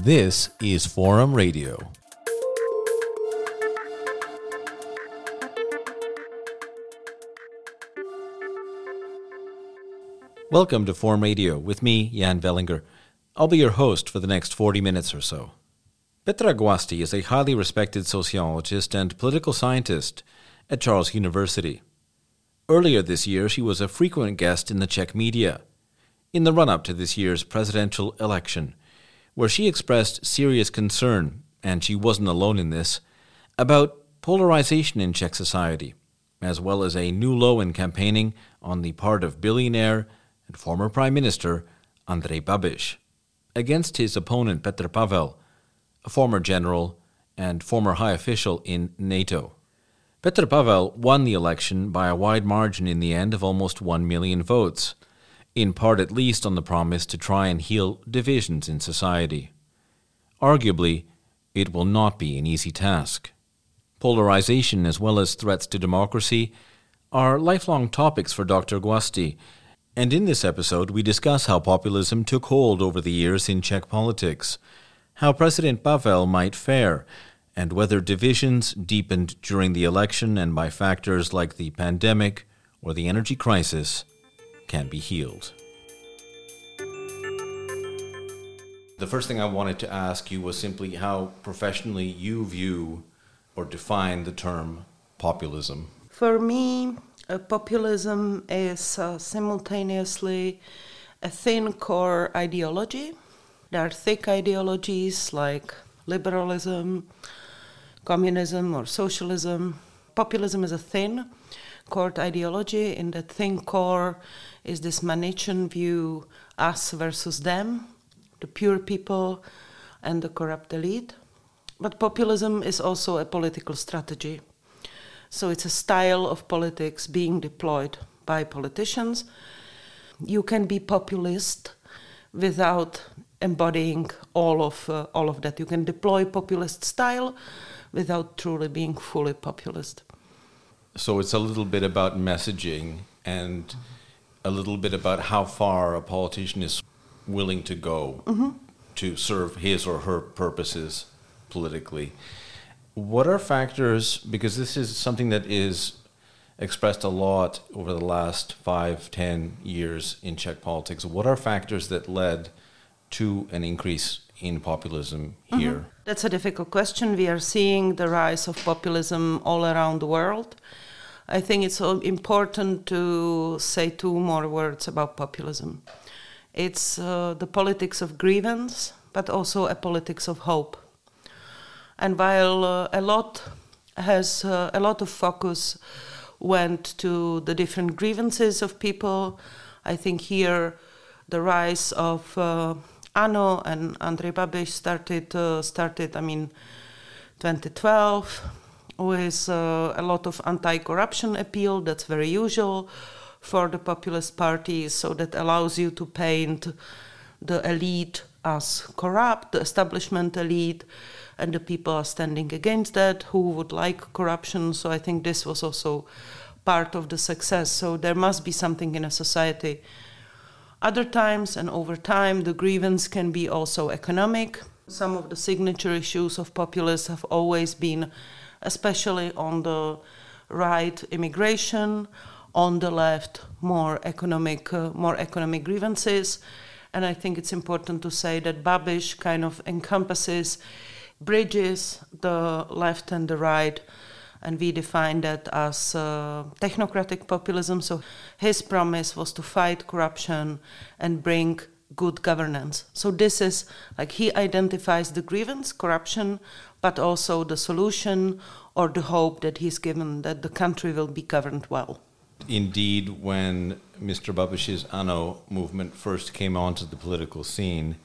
This is Forum Radio. Welcome to Forum Radio with me, Jan Velinger. I'll be your host for the next 40 minutes or so. Petra Guasti is a highly respected sociologist and political scientist at Charles University. Earlier this year, she was a frequent guest in the Czech media in the run up to this year's presidential election, where she expressed serious concern, and she wasn't alone in this, about polarization in Czech society, as well as a new low in campaigning on the part of billionaire and former Prime Minister Andrej Babiš against his opponent Petr Pavel, a former general and former high official in NATO. Petr Pavel won the election by a wide margin in the end of almost 1 million votes in part at least on the promise to try and heal divisions in society. Arguably, it will not be an easy task. Polarization, as well as threats to democracy, are lifelong topics for Dr. Guasti, and in this episode we discuss how populism took hold over the years in Czech politics, how President Pavel might fare, and whether divisions deepened during the election and by factors like the pandemic or the energy crisis can be healed. The first thing I wanted to ask you was simply how professionally you view or define the term populism. For me, populism is uh, simultaneously a thin core ideology. There are thick ideologies like liberalism, communism, or socialism. Populism is a thin core ideology. In the thin core, is this Manichean view us versus them, the pure people and the corrupt elite. But populism is also a political strategy. So it's a style of politics being deployed by politicians. You can be populist without embodying all of uh, all of that. You can deploy populist style without truly being fully populist. So it's a little bit about messaging and a little bit about how far a politician is willing to go mm-hmm. to serve his or her purposes politically. What are factors, because this is something that is expressed a lot over the last five, ten years in Czech politics, what are factors that led to an increase in populism mm-hmm. here? Mm-hmm. That's a difficult question. We are seeing the rise of populism all around the world. I think it's important to say two more words about populism. It's uh, the politics of grievance, but also a politics of hope. And while uh, a lot has uh, a lot of focus went to the different grievances of people, I think here the rise of uh, ANO and Andrej Babiš started uh, started. I mean, 2012 with uh, a lot of anti-corruption appeal. That's very usual for the populist parties. So that allows you to paint the elite as corrupt, the establishment elite, and the people are standing against that who would like corruption. So I think this was also part of the success. So there must be something in a society. Other times and over time, the grievance can be also economic. Some of the signature issues of populists have always been especially on the right immigration, on the left more economic uh, more economic grievances, and I think it's important to say that Babiš kind of encompasses bridges the left and the right and we define that as uh, technocratic populism. So his promise was to fight corruption and bring good governance. So this is like he identifies the grievance, corruption, but also the solution or the hope that he's given that the country will be governed well. Indeed, when Mr. Babiš's ANO movement first came onto the political scene,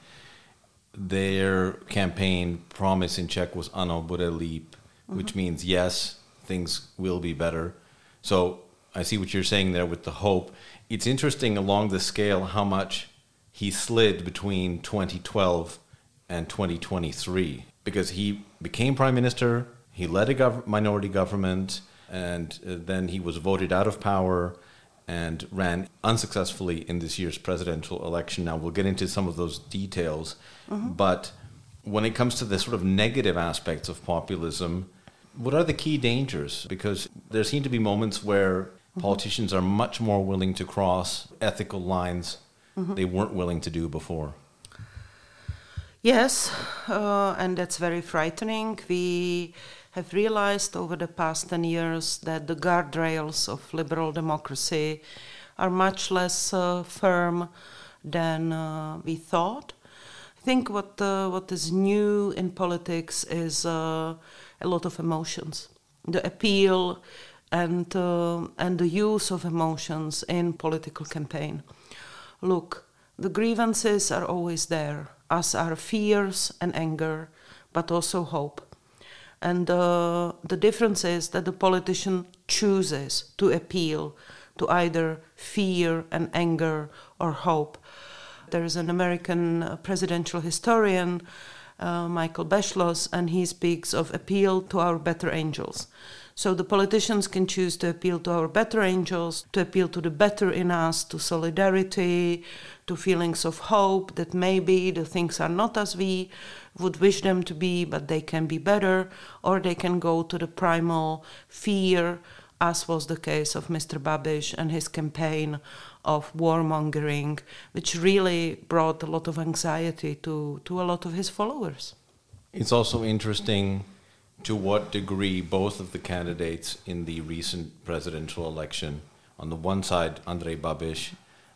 their campaign promise in Czech was Ano bude líp, mm-hmm. which means yes, things will be better. So I see what you're saying there with the hope. It's interesting along the scale how much he slid between 2012 and 2023 because he became prime minister, he led a gov- minority government, and uh, then he was voted out of power and ran unsuccessfully in this year's presidential election. Now, we'll get into some of those details, mm-hmm. but when it comes to the sort of negative aspects of populism, what are the key dangers? Because there seem to be moments where mm-hmm. politicians are much more willing to cross ethical lines mm-hmm. they weren't willing to do before. Yes, uh, and that's very frightening. We have realized over the past 10 years that the guardrails of liberal democracy are much less uh, firm than uh, we thought. I think what, uh, what is new in politics is uh, a lot of emotions. The appeal and, uh, and the use of emotions in political campaign. Look, the grievances are always there as are fears and anger, but also hope. And uh, the difference is that the politician chooses to appeal to either fear and anger or hope. There is an American uh, presidential historian, uh, Michael Beschloss, and he speaks of appeal to our better angels. So the politicians can choose to appeal to our better angels, to appeal to the better in us, to solidarity, to feelings of hope that maybe the things are not as we would wish them to be, but they can be better, or they can go to the primal fear, as was the case of Mr. Babiš and his campaign of warmongering, which really brought a lot of anxiety to, to a lot of his followers. It's also interesting to what degree both of the candidates in the recent presidential election, on the one side, Andrej Babiš,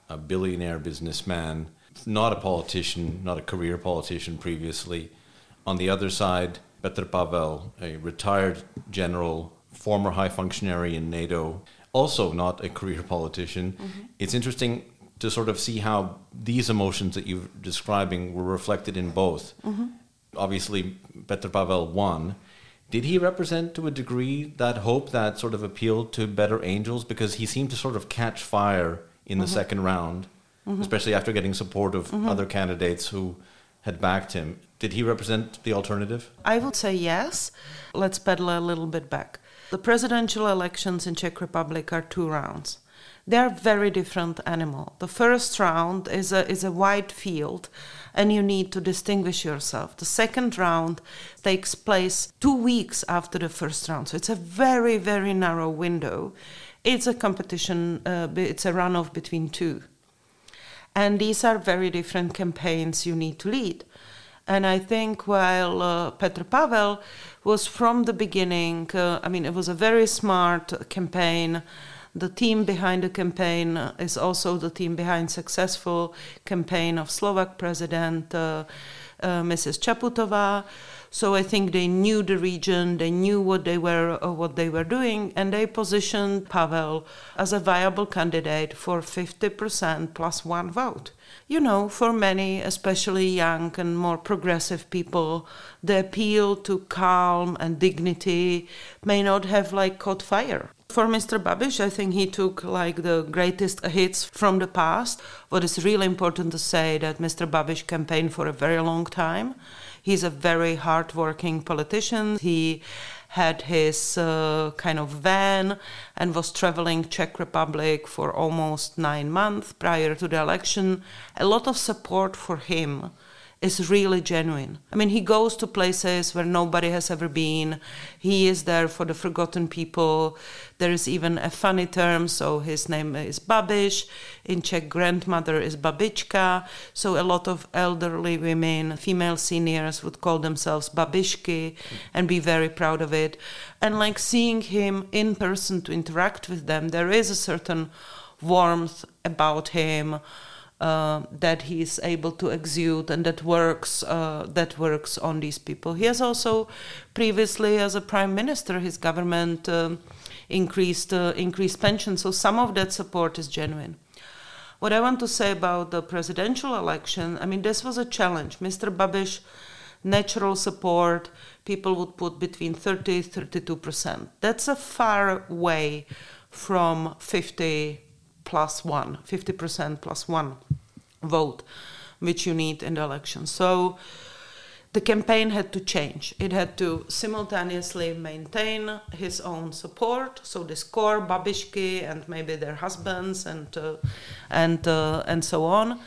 a billionaire businessman, not a politician, not a career politician previously. On the other side, Petr Pavel, a retired general, former high functionary in NATO, also not a career politician. Mm-hmm. It's interesting to sort of see how these emotions that you're describing were reflected in both. Mm-hmm. Obviously, Petr Pavel won did he represent to a degree that hope that sort of appealed to better angels? Because he seemed to sort of catch fire in the mm-hmm. second round mm-hmm. especially after getting support of mm-hmm. other candidates who had backed him. Did he represent the alternative? I would say yes. Let's pedal a little bit back. The presidential elections in czech republic are two rounds. They're very different animal. The first round is a is a wide field and you need to distinguish yourself. The second round takes place two weeks after the first round, so it's a very, very narrow window. It's a competition, uh, it's a runoff between two. And these are very different campaigns you need to lead. And I think while uh, Petr Pavel was from the beginning, uh, I mean, it was a very smart campaign the team behind the campaign is also the team behind successful campaign of Slovak President uh, uh, Mrs. Čaputová. So I think they knew the region, they knew what they were uh, what they were doing, and they positioned Pavel as a viable candidate for 50% plus one vote. You know, for many, especially young and more progressive people, the appeal to calm and dignity may not have like caught fire. For Mr. Babiš, I think he took like the greatest hits from the past. What is really important to say that Mr. Babiš campaigned for a very long time. He's a very hardworking politician. He had his uh, kind of van and was traveling Czech Republic for almost nine months prior to the election. A lot of support for him is really genuine. I mean, he goes to places where nobody has ever been. He is there for the forgotten people. There is even a funny term, so his name is Babiš. In Czech, grandmother is Babička. So a lot of elderly women, female seniors, would call themselves Babišky and be very proud of it. And like seeing him in person to interact with them, there is a certain warmth about him uh, that he is able to exude and that works uh, that works on these people. He has also previously, as a prime minister, his government um, increased uh, increased pension. So some of that support is genuine. What I want to say about the presidential election, I mean, this was a challenge. Mr. Babiš, natural support, people would put between 30 32 percent. That's a far way from 50 plus one, 50% plus one vote, which you need in the election. So the campaign had to change. It had to simultaneously maintain his own support, so this core Babišky and maybe their husbands and uh, and uh, and so on,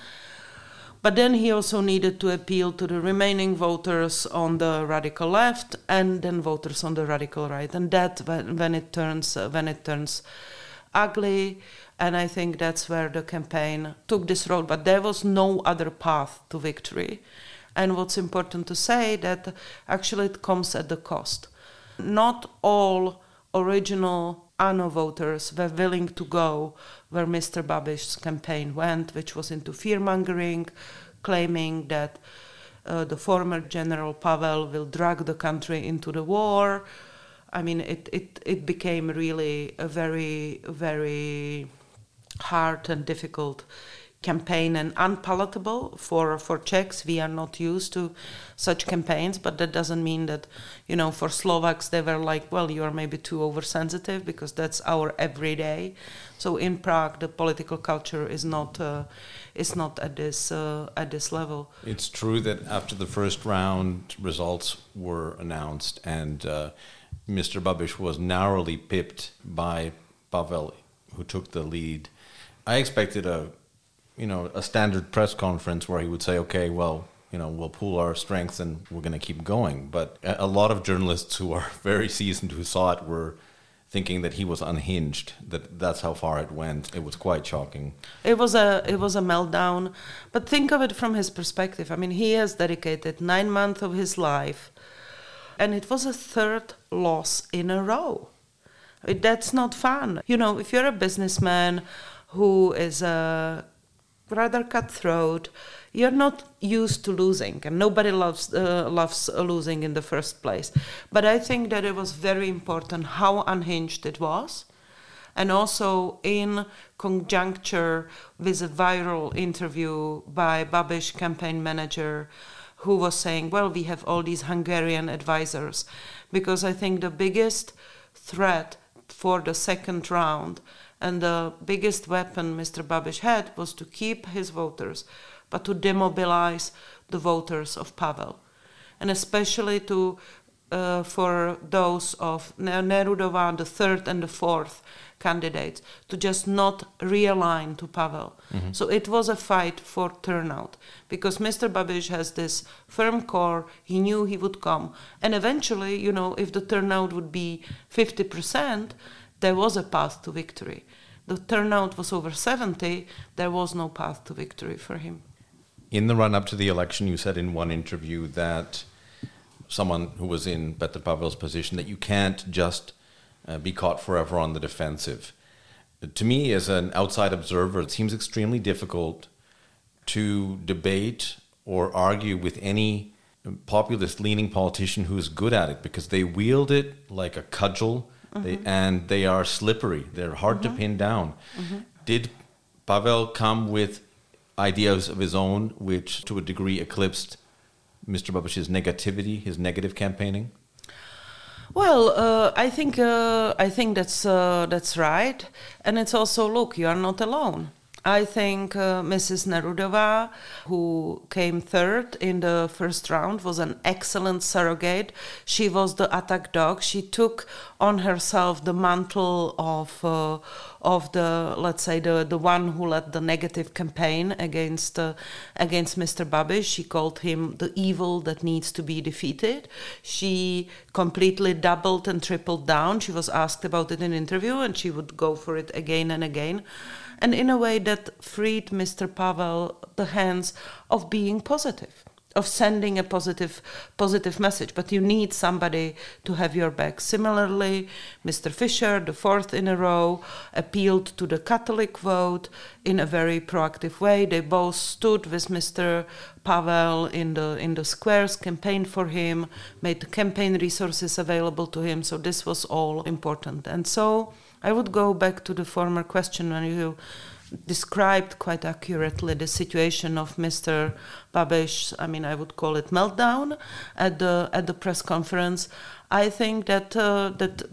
But then he also needed to appeal to the remaining voters on the radical left and then voters on the radical right, and that when, when it turns uh, when it turns ugly, and I think that's where the campaign took this road. But there was no other path to victory, and what's important to say that actually it comes at the cost. Not all original ANO voters were willing to go where Mr. Babiš's campaign went, which was into fearmongering, claiming that uh, the former General Pavel will drag the country into the war. I mean, it, it, it became really a very, very hard and difficult campaign and unpalatable for for Czechs. We are not used to such campaigns, but that doesn't mean that you know for Slovaks they were like, well, you are maybe too oversensitive because that's our everyday. So in Prague, the political culture is not uh, is not at this uh, at this level. It's true that after the first round results were announced and uh, Mr. Babiš was narrowly pipped by Pavel, who took the lead. I expected a you know, a standard press conference where he would say, okay, well, you know, we'll pool our strengths and we're going to keep going. But a lot of journalists who are very seasoned who saw it were thinking that he was unhinged. That that's how far it went. It was quite shocking. It was a it was a meltdown. But think of it from his perspective. I mean, he has dedicated nine months of his life, and it was a third loss in a row. That's not fun. You know, if you're a businessman who is a rather cutthroat. You're not used to losing, and nobody loves uh, loves losing in the first place. But I think that it was very important how unhinged it was, and also in conjuncture with a viral interview by Babiš campaign manager, who was saying, "Well, we have all these Hungarian advisors," because I think the biggest threat for the second round and the biggest weapon Mr. Babiš had was to keep his voters, but to demobilize the voters of Pavel. And especially to uh, for those of Nerudová, the third and the fourth candidates, to just not realign to Pavel. Mm-hmm. So it was a fight for turnout because Mr. Babiš has this firm core. He knew he would come, and eventually, you know, if the turnout would be fifty percent, there was a path to victory. The turnout was over 70, there was no path to victory for him. In the run up to the election, you said in one interview that someone who was in Petr Pavel's position that you can't just uh, be caught forever on the defensive. To me, as an outside observer, it seems extremely difficult to debate or argue with any populist leaning politician who is good at it because they wield it like a cudgel mm-hmm. they, and they are slippery. They're hard to pin down. Mm-hmm. Did Pavel come with ideas of his own, which to a degree eclipsed Mr. Babiš's negativity, his negative campaigning? Well, uh, I think uh, I think that's uh, that's right, and it's also look, you are not alone. I think uh, Mrs. Nerudová, who came third in the first round, was an excellent surrogate. She was the attack dog. She took on herself the mantle of uh, of the let's say the the one who led the negative campaign against uh, against Mr. Babiš. She called him the evil that needs to be defeated. She completely doubled and tripled down. She was asked about it in an interview, and she would go for it again and again and in a way that freed Mr. Pavel the hands of being positive of sending a positive positive message but you need somebody to have your back. Similarly mr Fischer the fourth in a row appealed to the catholic vote in a very proactive way. They both stood with mr pavel in the in the squares campaigned for him made campaign resources available to him. So this was all important. And so I would go back to the former question when you described quite accurately the situation of Mr. Babiš. I mean, I would call it meltdown at the at the press conference. I think that uh, that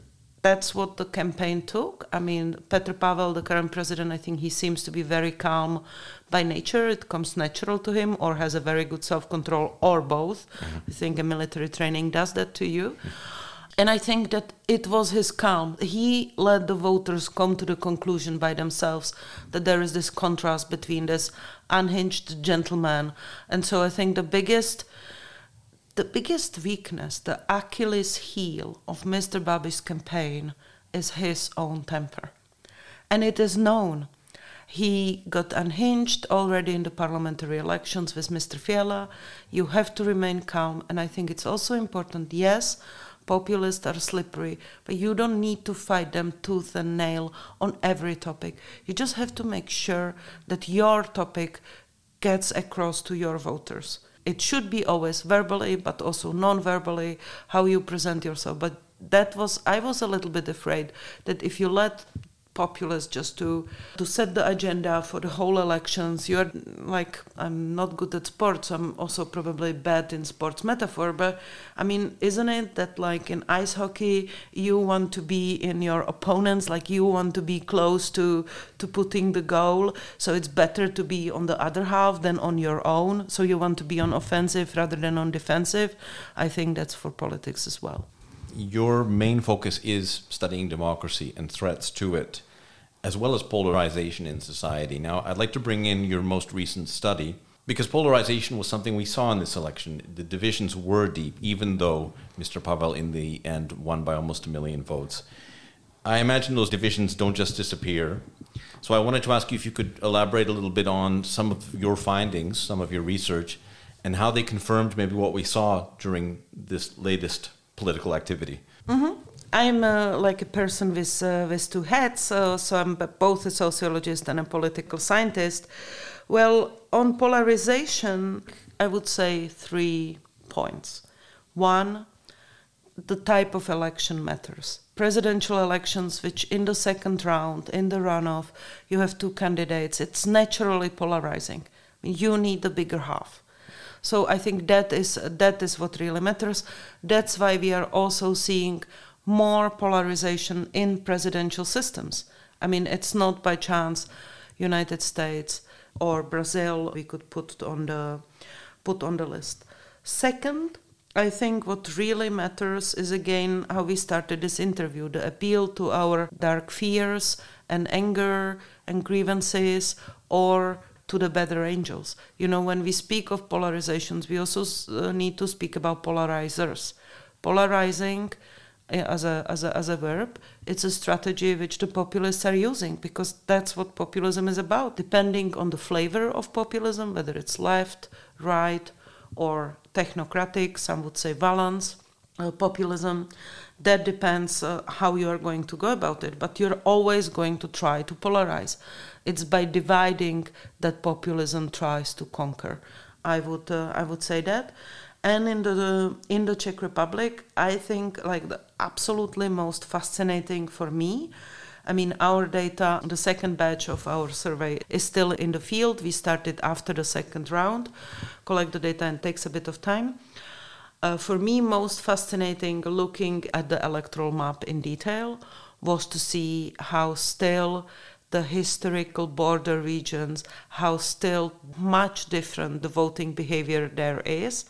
that's what the campaign took. I mean, Petr Pavel, the current president, I think he seems to be very calm by nature. It comes natural to him, or has a very good self control, or both. Mm-hmm. I think a military training does that to you. Mm-hmm And I think that it was his calm. He let the voters come to the conclusion by themselves that there is this contrast between this unhinged gentleman. And so I think the biggest the biggest weakness, the Achilles heel of Mr. Babiš campaign is his own temper. And it is known. He got unhinged already in the parliamentary elections with Mr. Fiala. You have to remain calm. And I think it's also important, yes, populists are slippery, but you don't need to fight them tooth and nail on every topic. You just have to make sure that your topic gets across to your voters it should be always verbally but also non-verbally how you present yourself but that was i was a little bit afraid that if you let populace just to to set the agenda for the whole elections. You're like I'm not good at sports. I'm also probably bad in sports metaphor, but I mean, isn't it that like in ice hockey you want to be in your opponents, like you want to be close to to putting the goal, so it's better to be on the other half than on your own. So you want to be on offensive rather than on defensive. I think that's for politics as well your main focus is studying democracy and threats to it as well as polarization in society. Now, I'd like to bring in your most recent study because polarization was something we saw in this election. The divisions were deep, even though Mr. Pavel in the end won by almost a million votes. I imagine those divisions don't just disappear. So I wanted to ask you if you could elaborate a little bit on some of your findings, some of your research, and how they confirmed maybe what we saw during this latest political activity. Mm-hmm. I'm uh, like a person with uh, with two hats, so, so I'm both a sociologist and a political scientist. Well, on polarization, I would say three points. One, the type of election matters. Presidential elections, which in the second round, in the runoff, you have two candidates, it's naturally polarizing. You need the bigger half. So I think that is that is what really matters. That's why we are also seeing more polarization in presidential systems. I mean, it's not by chance United States or Brazil we could put on the put on the list. Second, I think what really matters is again how we started this interview, the appeal to our dark fears and anger and grievances or to the better angels. You know, when we speak of polarizations, we also uh, need to speak about polarizers. Polarizing as a, as, a, as a verb, it's a strategy which the populists are using because that's what populism is about. Depending on the flavor of populism, whether it's left, right, or technocratic, some would say valence uh, populism, that depends uh, how you are going to go about it. But you're always going to try to polarize. It's by dividing that populism tries to conquer. I would, uh, I would say that and in the in the Czech Republic, I think like the absolutely most fascinating for me. I mean, our data, the second batch of our survey is still in the field. We started after the second round, collect the data, and takes a bit of time. Uh, for me, most fascinating looking at the electoral map in detail was to see how still the historical border regions, how still much different the voting behavior there is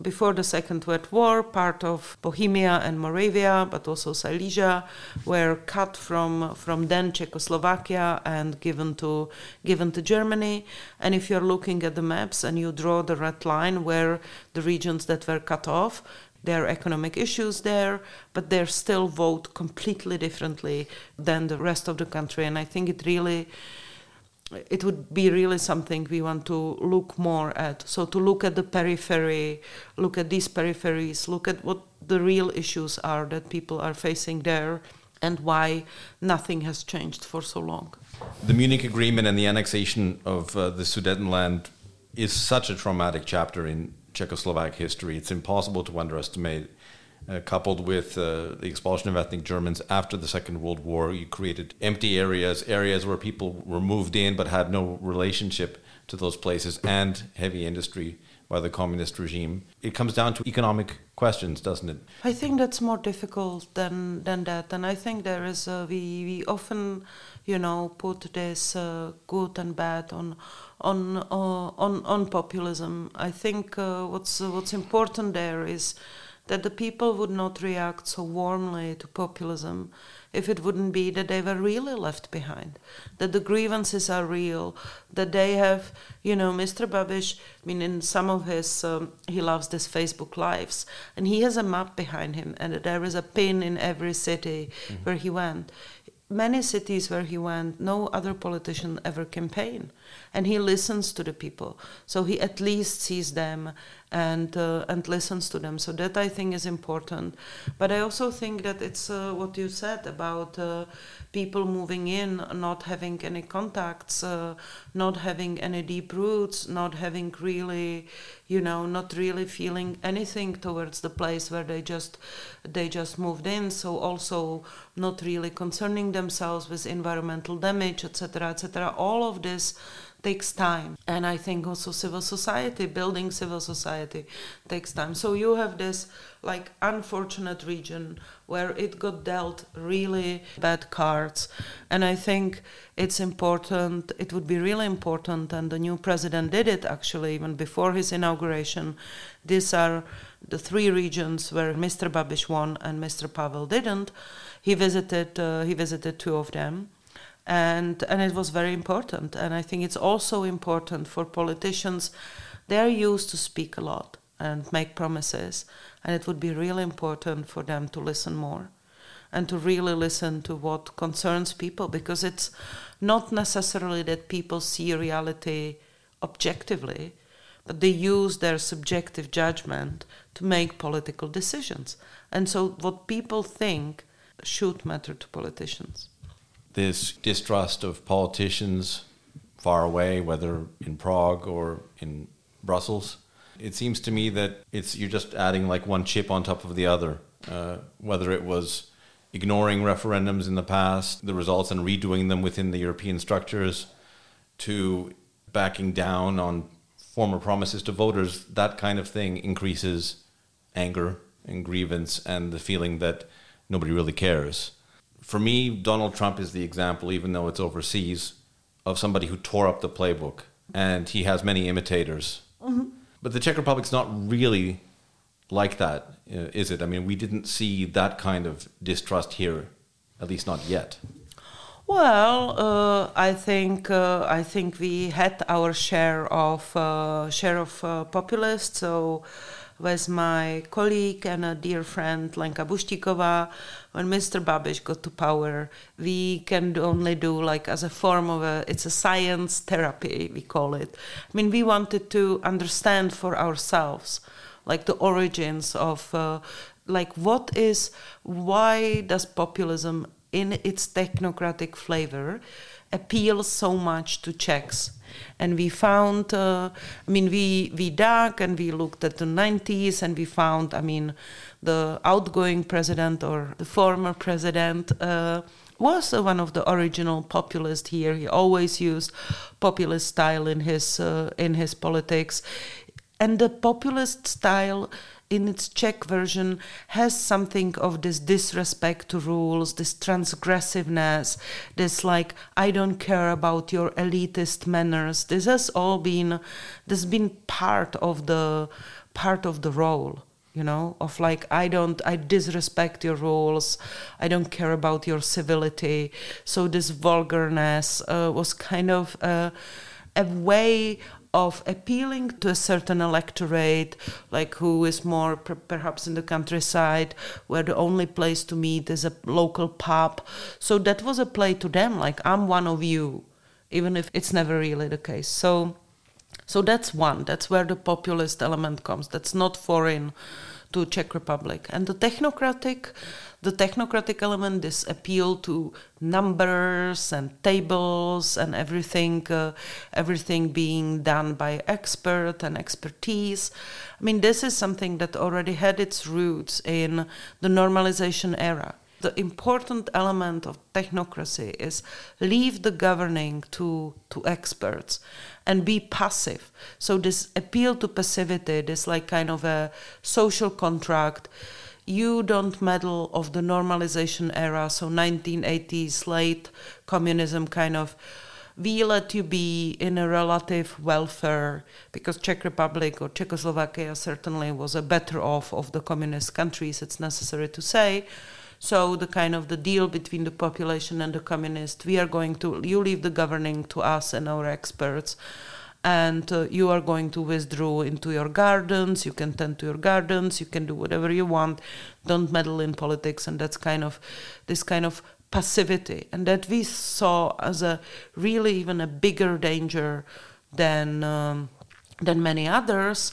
before the Second World War, part of Bohemia and Moravia, but also Silesia, were cut from from then Czechoslovakia and given to given to Germany. And if you're looking at the maps and you draw the red line where the regions that were cut off, there are economic issues there, but they still vote completely differently than the rest of the country. And I think it really it would be really something we want to look more at. So to look at the periphery, look at these peripheries, look at what the real issues are that people are facing there and why nothing has changed for so long. The Munich Agreement and the annexation of uh, the Sudetenland is such a traumatic chapter in Czechoslovak history. It's impossible to underestimate uh, coupled with uh, the expulsion of ethnic Germans after the Second World War, you created empty areas, areas where people were moved in but had no relationship to those places, and heavy industry by the communist regime. It comes down to economic questions, doesn't it? I think that's more difficult than than that, and I think there is we we often, you know, put this uh, good and bad on on uh, on on populism. I think uh, what's what's important there is that the people would not react so warmly to populism if it wouldn't be that they were really left behind, that the grievances are real, that they have, you know, Mr. Babiš, I mean, in some of his, um, he loves this Facebook Lives, and he has a map behind him, and there is a pin in every city mm-hmm. where he went many cities where he went, no other politician ever campaigned. And he listens to the people. So he at least sees them and, uh, and listens to them. So that I think is important. But I also think that it's uh, what you said about uh, people moving in, not having any contacts, uh, not having any deep roots, not having really, you know, not really feeling anything towards the place where they just they just moved in. So also not really concerning themselves with environmental damage, etc., etc. All of this takes time. And I think also civil society, building civil society takes time. So you have this like unfortunate region where it got dealt really bad cards. And I think it's important, it would be really important, and the new president did it actually even before his inauguration. These are the three regions where Mr. Babiš won and Mr. Pavel didn't. He visited, uh, he visited two of them and and it was very important and i think it's also important for politicians they're used to speak a lot and make promises and it would be really important for them to listen more and to really listen to what concerns people because it's not necessarily that people see reality objectively but they use their subjective judgment to make political decisions. And so what people think should matter to politicians. This distrust of politicians far away, whether in Prague or in Brussels. It seems to me that it's you're just adding like one chip on top of the other. Uh, whether it was ignoring referendums in the past, the results, and redoing them within the European structures, to backing down on former promises to voters, that kind of thing increases anger and grievance and the feeling that nobody really cares for me, Donald Trump is the example, even though it's overseas, of somebody who tore up the playbook, and he has many imitators. Mm-hmm. But the Czech Republic's not really like that, uh, it? I mean, we didn't see that kind of distrust here, at least not yet. Well, uh, I think uh, I think we had our share of uh, share of uh, populists. So with my colleague and a dear friend Lenka Buštíková. When Mr. Babiš got to power, we can only do like as a form of a, it's a science therapy, we call it. I mean, we wanted to understand for ourselves like the origins of uh, like what is, why does populism in its technocratic flavor appeal so much to Czechs and we found uh, i mean we we dug and we looked at the 90s and we found i mean the outgoing president or the former president uh, was one of the original populists here. He always used populist style in his uh, in his politics, and the populist style in its Czech version has something of this disrespect to rules, this transgressiveness, this like I don't care about your elitist manners. This has all been this has been part of the part of the role you know of like i don't i disrespect your rules i don't care about your civility so this vulgarness uh, was kind of uh, a way of appealing to a certain electorate, like who is more per- perhaps in the countryside, where the only place to meet is a local pub. So that was a play to them, like I'm one of you, even if it's never really the case. So, so that's one. That's where the populist element comes. That's not foreign to Czech Republic, and the technocratic the technocratic element, this appeal to numbers and tables and everything, uh, everything being done by expert and expertise. I mean, this is something that already had its roots in the normalization era. The important element of technocracy is leave the governing to, to experts and be passive. So this appeal to passivity, this like kind of a social contract, you don't meddle of the normalization era, so 1980s late communism kind of we let you be in a relative welfare because Czech Republic or Czechoslovakia certainly was a better off of the communist countries. It's necessary to say. So the kind of the deal between the population and the communists, we are going to you leave the governing to us and our experts and uh, you are going to withdraw into your gardens. You can tend to your gardens. You can do whatever you want. Don't meddle in politics. And that's kind of this kind of passivity, and that we saw as a really even a bigger danger than um, than many others,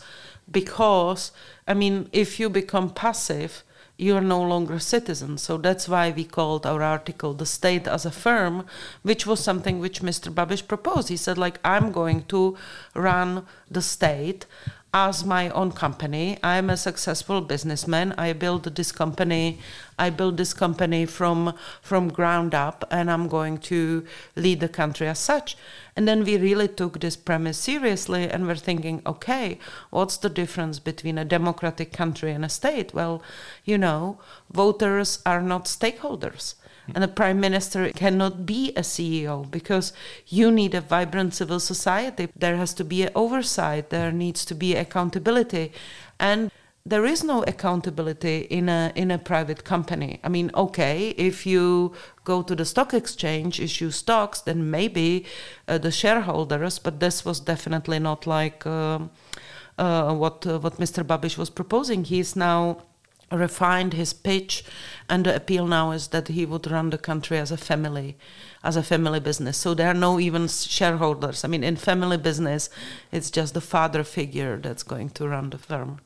because I mean, if you become passive, you are no longer a citizen. So that's why we called our article "The State as a Firm," which was something which Mr. Babiš proposed. He said, like, I'm going to run the state as my own company. I'm a successful businessman. I built this company. I built this company from from ground up, and I'm going to lead the country as such. And then we really took this premise seriously, and we're thinking, okay, what's the difference between a democratic country and a state? Well, you know, voters are not stakeholders and a prime minister cannot be a CEO because you need a vibrant civil society. There has to be an oversight, there needs to be accountability. And there is no accountability in a in a private company. I mean, okay, if you go to the stock exchange, issue stocks, then maybe uh, the shareholders. But this was definitely not like uh, uh, what uh, what Mr. Babiš was proposing. He is now refined his pitch, and the appeal now is that he would run the country as a family, as a family business. So there are no even shareholders. I mean, in family business, it's just the father figure that's going to run the firm.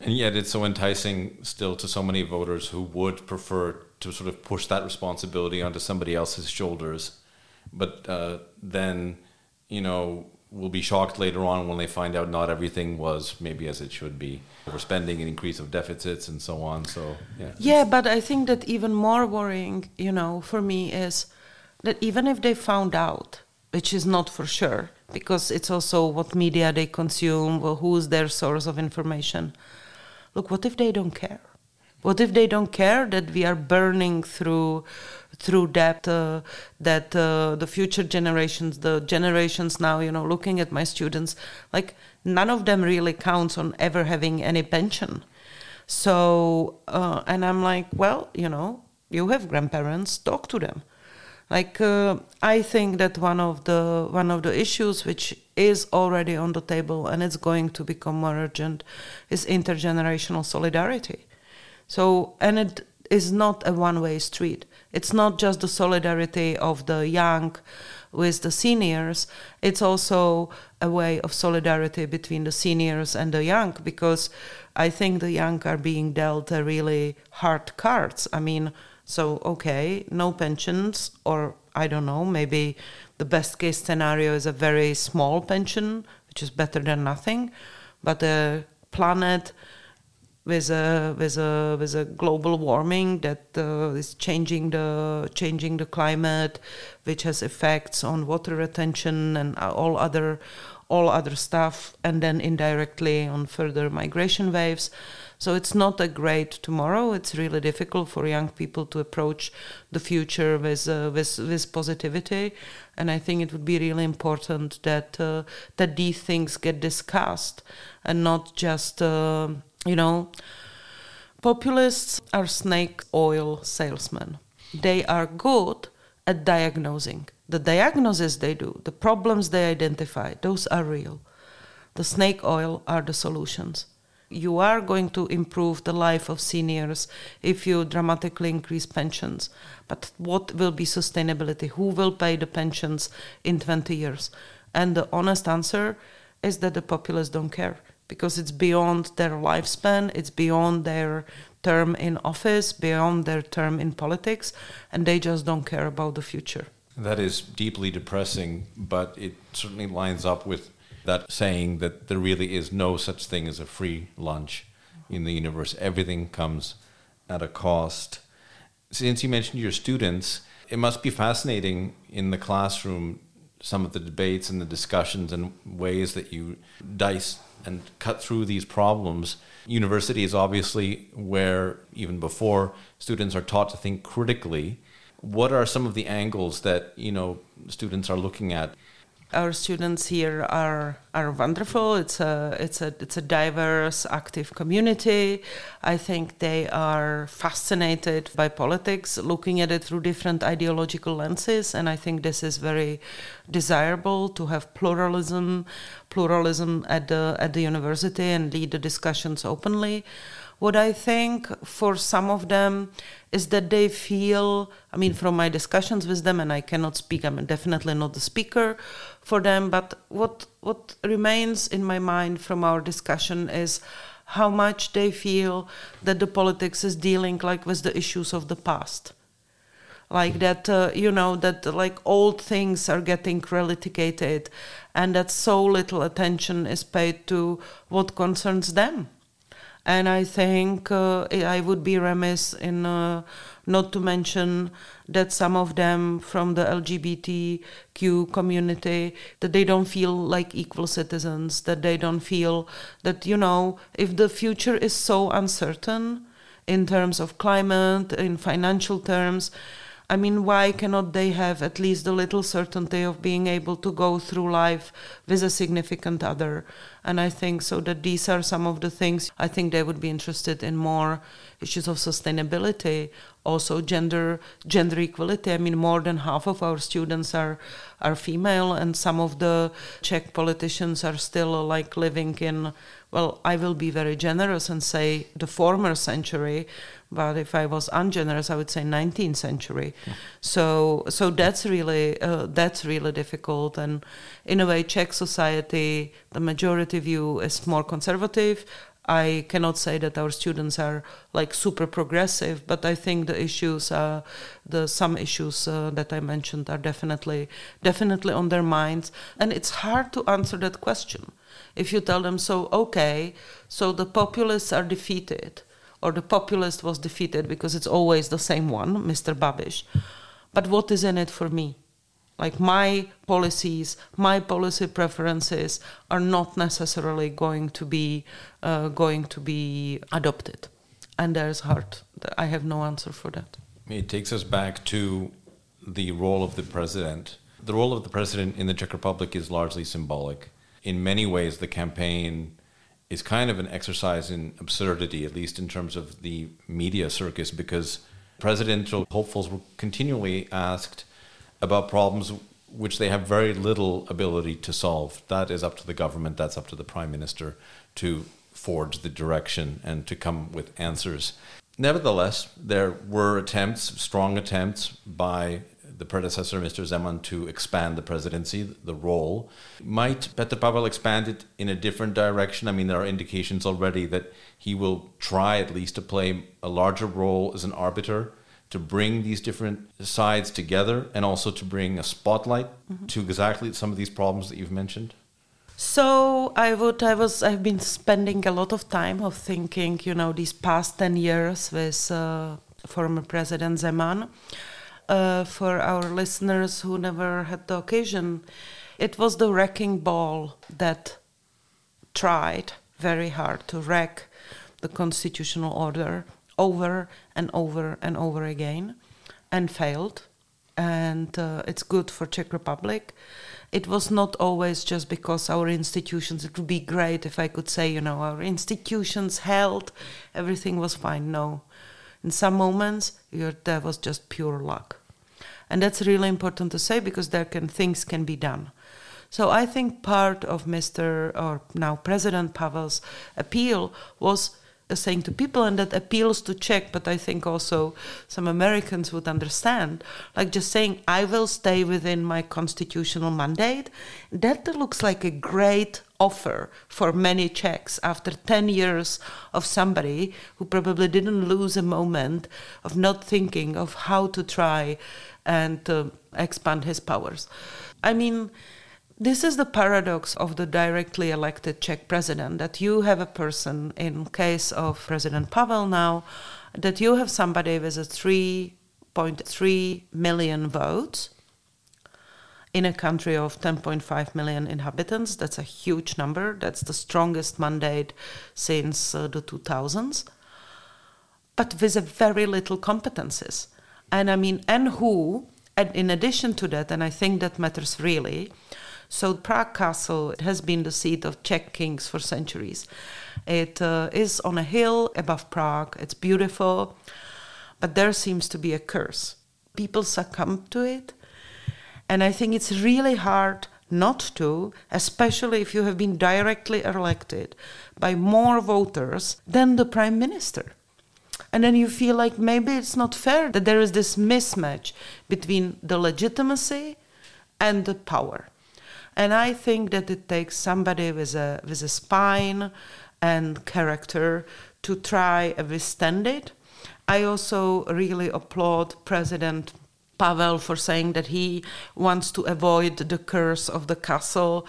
And yet, it's so enticing still to so many voters who would prefer to sort of push that responsibility onto somebody else's shoulders. But uh, then, you know, will be shocked later on when they find out not everything was maybe as it should be. Overspending and increase of deficits and so on. So yeah. Yeah, but I think that even more worrying, you know, for me is that even if they found out, which is not for sure, because it's also what media they consume, or who's their source of information. Look, what if they don't care? What if they don't care that we are burning through through debt uh, that uh, the future generations, the generations now, you know, looking at my students, like none of them really counts on ever having any pension. So, uh, and I'm like, well, you know, you have grandparents, talk to them. Like uh, I think that one of the one of the issues which is already on the table and it's going to become more urgent is intergenerational solidarity so, and it is not a one way street. It's not just the solidarity of the young with the seniors, it's also a way of solidarity between the seniors and the young because I think the young are being dealt a really hard cards. I mean, so okay, no pensions, or I don't know, maybe the best case scenario is a very small pension, which is better than nothing, but the planet with a with a with a global warming that uh, is changing the changing the climate, which has effects on water retention and all other all other stuff, and then indirectly on further migration waves. So it's not a great tomorrow. It's really difficult for young people to approach the future with uh, with with positivity, and I think it would be really important that uh, that these things get discussed and not just uh, you know, populists are snake oil salesmen. They are good at diagnosing. The diagnosis they do, the problems they identify, those are real. The snake oil are the solutions. You are going to improve the life of seniors if you dramatically increase pensions. But what will be sustainability? Who will pay the pensions in 20 years? And the honest answer is that the populists don't care because it's beyond their lifespan, it's beyond their term in office, beyond their term in politics, and they just don't care about the future. That is deeply depressing, but it certainly lines up with that saying that there really is no such thing as a free lunch in the universe. Everything comes at a cost. Since you mentioned your students, it must be fascinating in the classroom some of the debates and the discussions and ways that you dice and cut through these problems. University is obviously where, even before, students are taught to think critically. What are some of the angles that you know students are looking at? Our students here are are wonderful. It's a it's a it's a diverse, active community. I think they are fascinated by politics, looking at it through different ideological lenses, and I think this is very desirable to have pluralism, pluralism at the at the university and lead the discussions openly. What I think for some of them is that they feel, I mean, from my discussions with them, and I cannot speak, I'm definitely not the speaker for them, but what, what remains in my mind from our discussion is how much they feel that the politics is dealing like with the issues of the past. Like that uh, you know that like old things are getting relitigated and that so little attention is paid to what concerns them and I think uh, I would be remiss in uh, not to mention that some of them from the LGBTQ community that they don't feel like equal citizens, that they don't feel that you know if the future is so uncertain in terms of climate, in financial terms. I mean, why cannot they have at least a little certainty of being able to go through life with a significant other? And I think so that these are some of the things I think they would be interested in more issues of sustainability, also gender gender equality. I mean, more than half of our students are are female, and some of the Czech politicians are still like living in. Well, I will be very generous and say the former century, but if I was ungenerous, I would say 19th century. Yeah. So, so that's really uh, that's really difficult. And in a way, Czech society, the majority view is more conservative. I cannot say that our students are like super progressive, but I think the issues, uh, the some issues uh, that I mentioned, are definitely definitely on their minds, and it's hard to answer that question. If you tell them, so okay, so the populists are defeated, or the populist was defeated because it's always the same one, Mr. Babiš, but what is in it for me? like my policies my policy preferences are not necessarily going to be uh, going to be adopted. And there's hard i have no answer for that. It takes us back to the role of the president. The role of the president in the czech republic is largely symbolic. In many ways the campaign is kind of an exercise in absurdity at least in terms of the media circus because presidential hopefuls were continually asked about problems which they have very little ability to solve. That is up to the government, that's up to the prime minister to forge the direction and to come with answers. Nevertheless, there were attempts, strong attempts by the predecessor, Mr. Zeman, to expand the presidency, the role. Might Petr Pavel expand it in a different direction? I mean, there are indications already that he will try at least to play a larger role as an arbiter to bring these different sides together and also to bring a spotlight mm-hmm. to exactly some of these problems that you've mentioned? So I would I was I've been spending a lot of time of thinking you know these past ten years with uh, former President Zeman. Uh, for our listeners who never had the occasion, it was the wrecking ball that tried very hard to wreck the constitutional order over and over and over again and failed. And uh, it's good for Czech Republic. It was not always just because our institutions, it would be great if I could say, you know, our institutions held, everything was fine. No. In some moments, that was just pure luck. And that's really important to say because there can things can be done. So I think part of Mr. or now President Pavel's appeal was saying to people, and that appeals to Czech, but I think also some Americans would understand. Like just saying, I will stay within my constitutional mandate, that looks like a great offer for many Czechs after 10 years of somebody who probably didn't lose a moment of not thinking of how to try and uh, expand his powers. I mean, this is the paradox of the directly elected Czech president that you have a person, in case of President Pavel now, that you have somebody with a 3.3 million votes in a country of 10.5 million inhabitants. That's a huge number. That's the strongest mandate since uh, the 2000s, but with very little competences And I mean, and who, and in addition to that, and I think that matters really, so Prague Castle has been the seat of Czech kings for centuries. It uh, is on a hill above Prague. It's beautiful, but there seems to be a curse. People succumb to it, and I think it's really hard not to, especially if you have been directly elected by more voters than the prime minister. And then you feel like maybe it's not fair that there is this mismatch between the legitimacy and the power. And I think that it takes somebody with a with a spine and character to try and withstand it. I also really applaud President Pavel for saying that he wants to avoid the curse of the castle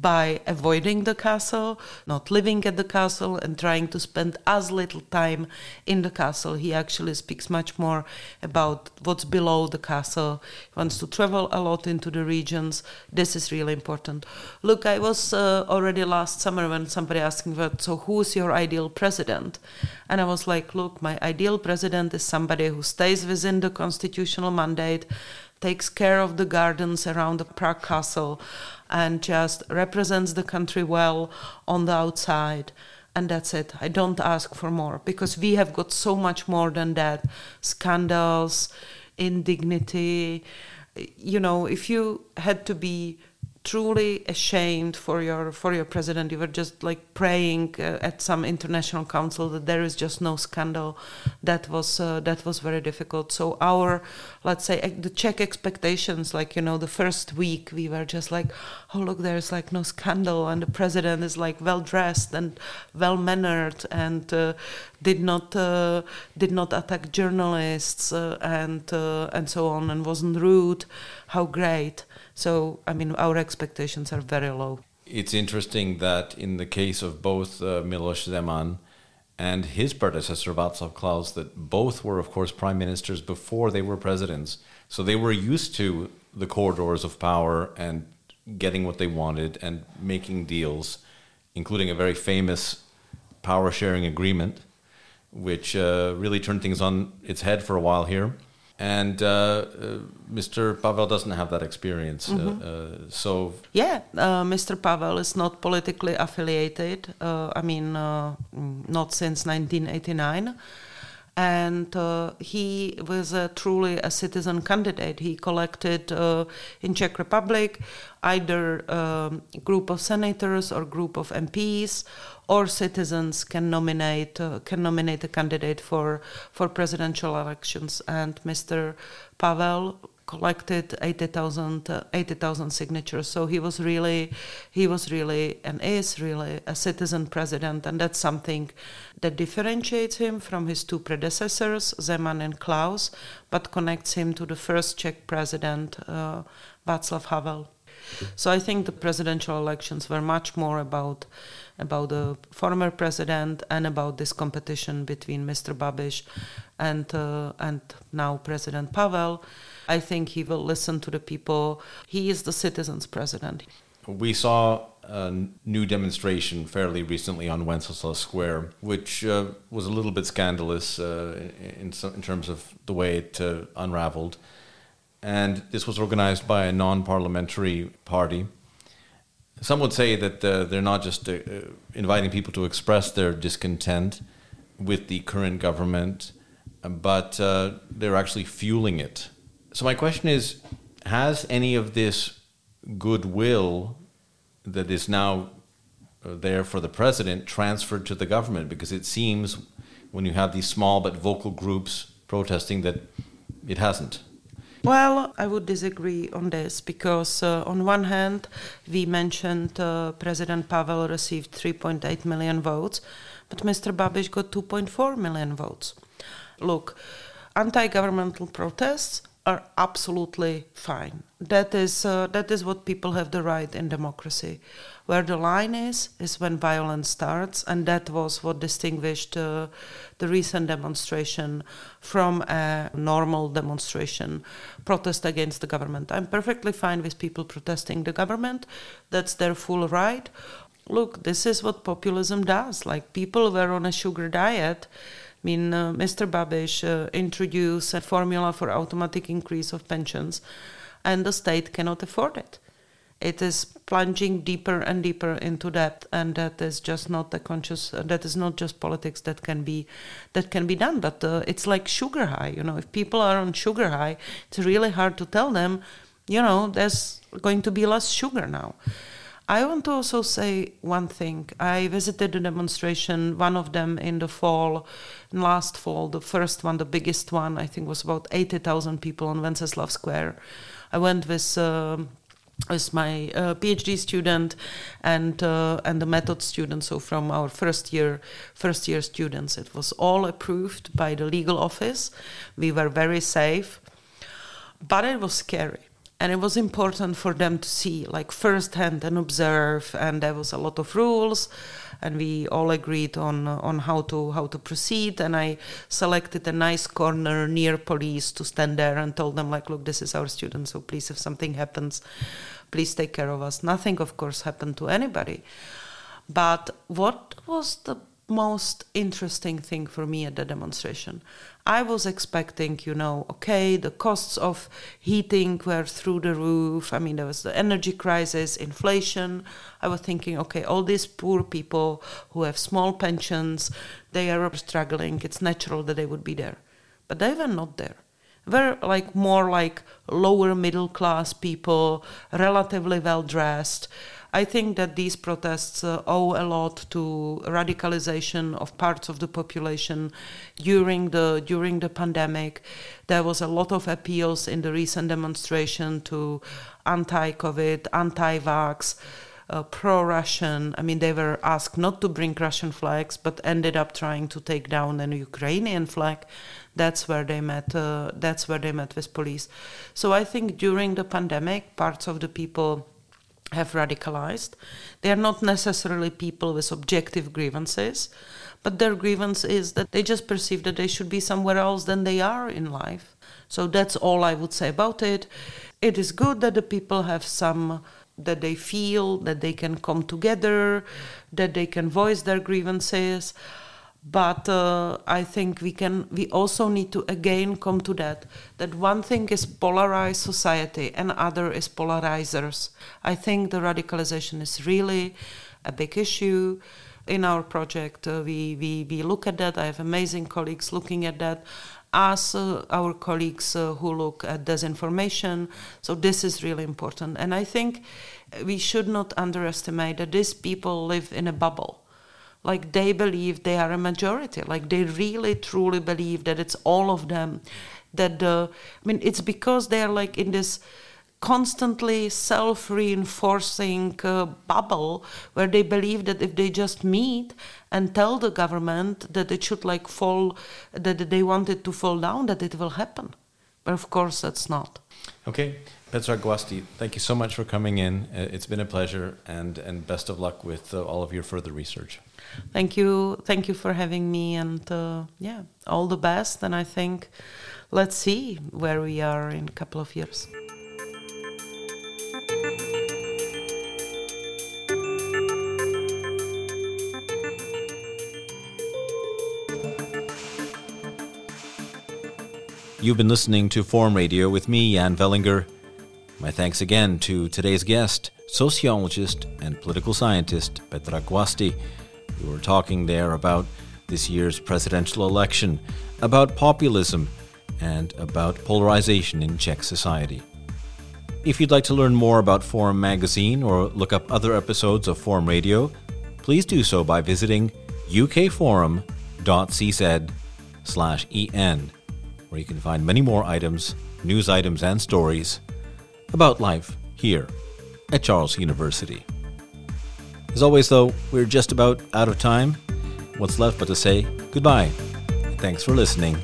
by avoiding the castle, not living at the castle, and trying to spend as little time in the castle. He actually speaks much more about what's below the castle. He wants to travel a lot into the regions. This is really important. Look, I was uh, already last summer when somebody asked me, so who's your ideal president? And I was like, look, my ideal president is somebody who stays within the constitutional mandate, takes care of the gardens around the Prague castle and just represents the country well on the outside and that's it. I don't ask for more because we have got so much more than that scandals, indignity. You know, if you had to be truly ashamed for your for your president. You were just like praying uh, at some international council that there is just no scandal. That was uh, that was very difficult. So our let's say the Czech expectations, like you know, the first week we were just like, oh look, there's like no scandal, and the president is like well dressed and well mannered and uh, did not uh, did not attack journalists uh, and uh, and so on and wasn't rude. How great! So, I mean, our expectations are very low. It's interesting that in the case of both uh, Miloš Zeman and his predecessor Václav Klaus, that both were, of course, prime ministers before they were presidents. So they were used to the corridors of power and getting what they wanted and making deals, including a very famous power sharing agreement, which uh, really turned things on its head for a while here and uh, uh, Mr. Pavel doesn't have that experience. Mm-hmm. Uh, so yeah, uh, Mr. Pavel is not politically affiliated. I mean, not since 1989. And he was truly a citizen candidate. He collected in Czech Republic either a um, group of senators or group of MPs or citizens can nominate uh, can nominate a candidate for for presidential elections. And Mr. Pavel collected 80,000 uh, 80,000 signatures. So he was really he was really and is really a citizen president, and that's something that differentiates him from his two predecessors, Zeman and Klaus, but connects him to the first Czech president, uh, Václav Havel. So I think the presidential elections were much more about about the former president and about this competition between Mr. Babiš and uh, and now President Pavel. I think he will listen to the people. He is the citizens' president. We saw a new demonstration fairly recently on Wenceslas Square, which uh, was a little bit scandalous uh, in, in, terms of the way it uh, unraveled. And this was organized by a non parliamentary party some would say that uh, they're not just uh, uh, inviting people to express their discontent with the current government, but they're actually fueling it. So, my question is Has any of this goodwill that is now uh, there for the president transferred to the government? Because it seems when you have these small but vocal groups protesting that it hasn't. Well, I would disagree on this because, uh, on one hand, we mentioned uh, President Pavel received 3.8 million votes, but Mr. Babiš got 2.4 million votes. Look, anti governmental protests are absolutely fine. That is, uh, that is what people have the right in democracy. Where the line is, is when violence starts, and that was what distinguished uh, the recent demonstration from a normal demonstration, protest against the government. I'm perfectly fine with people protesting the government, that's their full right. Look, this is what populism does. Like people were on a sugar diet mean, uh, Mr. Babiš uh, introduced a formula for automatic increase of pensions, and the state cannot afford it. It is plunging deeper and deeper into debt, and that is just not the conscious. Uh, that is not just politics that can be that can be done. But uh, it's like sugar high. You know, if people are on sugar high, it's really hard to tell them. You know, there's going to be less sugar now. I want to also say one thing. I visited a demonstration, one of them in the fall, last fall, the first one, the biggest one, I think was about 80,000 people on Wenceslas Square. I went with. Uh, my uh, PhD student and uh, and the method student. So from our first year first year students, it was all approved by the legal office. We were very safe, but it was scary and it was important for them to see like firsthand and observe and there was a lot of rules and we all agreed on on how to how to proceed. And i selected a nice corner near police to stand there and told them like look this is our student so please if something happens please take care of us. Nothing of course happened to anybody. But what was the most interesting thing for me at the demonstration. I was expecting, you know, okay, the costs of heating were through the roof. I mean, there was the energy crisis, inflation. I was thinking, okay, all these poor people who have small pensions, they are struggling. It's natural that they would be there. But they were not there. They were like more like lower middle class people, relatively well dressed I think that these protests uh, owe a lot to radicalization of parts of the population during the during the pandemic. There was a lot of appeals in the recent demonstration to anti-COVID, anti-vax. Uh, pro-Russian. I mean, they were asked not to bring Russian flags, but ended up trying to take down an Ukrainian flag. That's where they met. Uh, that's where they met with police. So I think during the pandemic, parts of the people have radicalized. They are not necessarily people with objective grievances, but their grievance is that they just perceive that they should be somewhere else than they are in life. So that's all I would say about it. It is good that the people have some that they feel that they can come together, that they can voice their grievances but uh, i think we can we also need to again come to that that one thing is polarized society and other is polarizers. I think the radicalization is really a big issue in our project. Uh, we, we we look at that. I have amazing colleagues looking at that as uh, our colleagues uh, who look at disinformation. So this is really important. And i think we should not underestimate that these people live in a bubble like they believe they are a majority. Like they really truly believe that it's all of them. That the i mean it's because they're like in this constantly self-reinforcing uh, bubble where they believe that if they just meet and tell the government that it should like fall that they want it to fall down that it will happen but of course that's not okay Petra Guasti, thank you so much for coming in. Uh, it's been a pleasure, and, and best of luck with uh, all of your further research. Thank you, thank you for having me, and uh, yeah, all the best. And I think let's see where we are in a couple of years. You've been listening to Forum Radio with me, Jan Velinger. My thanks again to today's guest, sociologist and political scientist Petra Guasti. We were talking there about this year's presidential election, about populism, and about polarization in Czech society. If you'd like to learn more about Forum magazine or look up other episodes of Forum Radio, please do so by visiting ukforum.cz/en, where you can find many more items, news items, and stories about life here at Charles University. As always, though, we're just about out of time. What's left but to say goodbye. Thanks for listening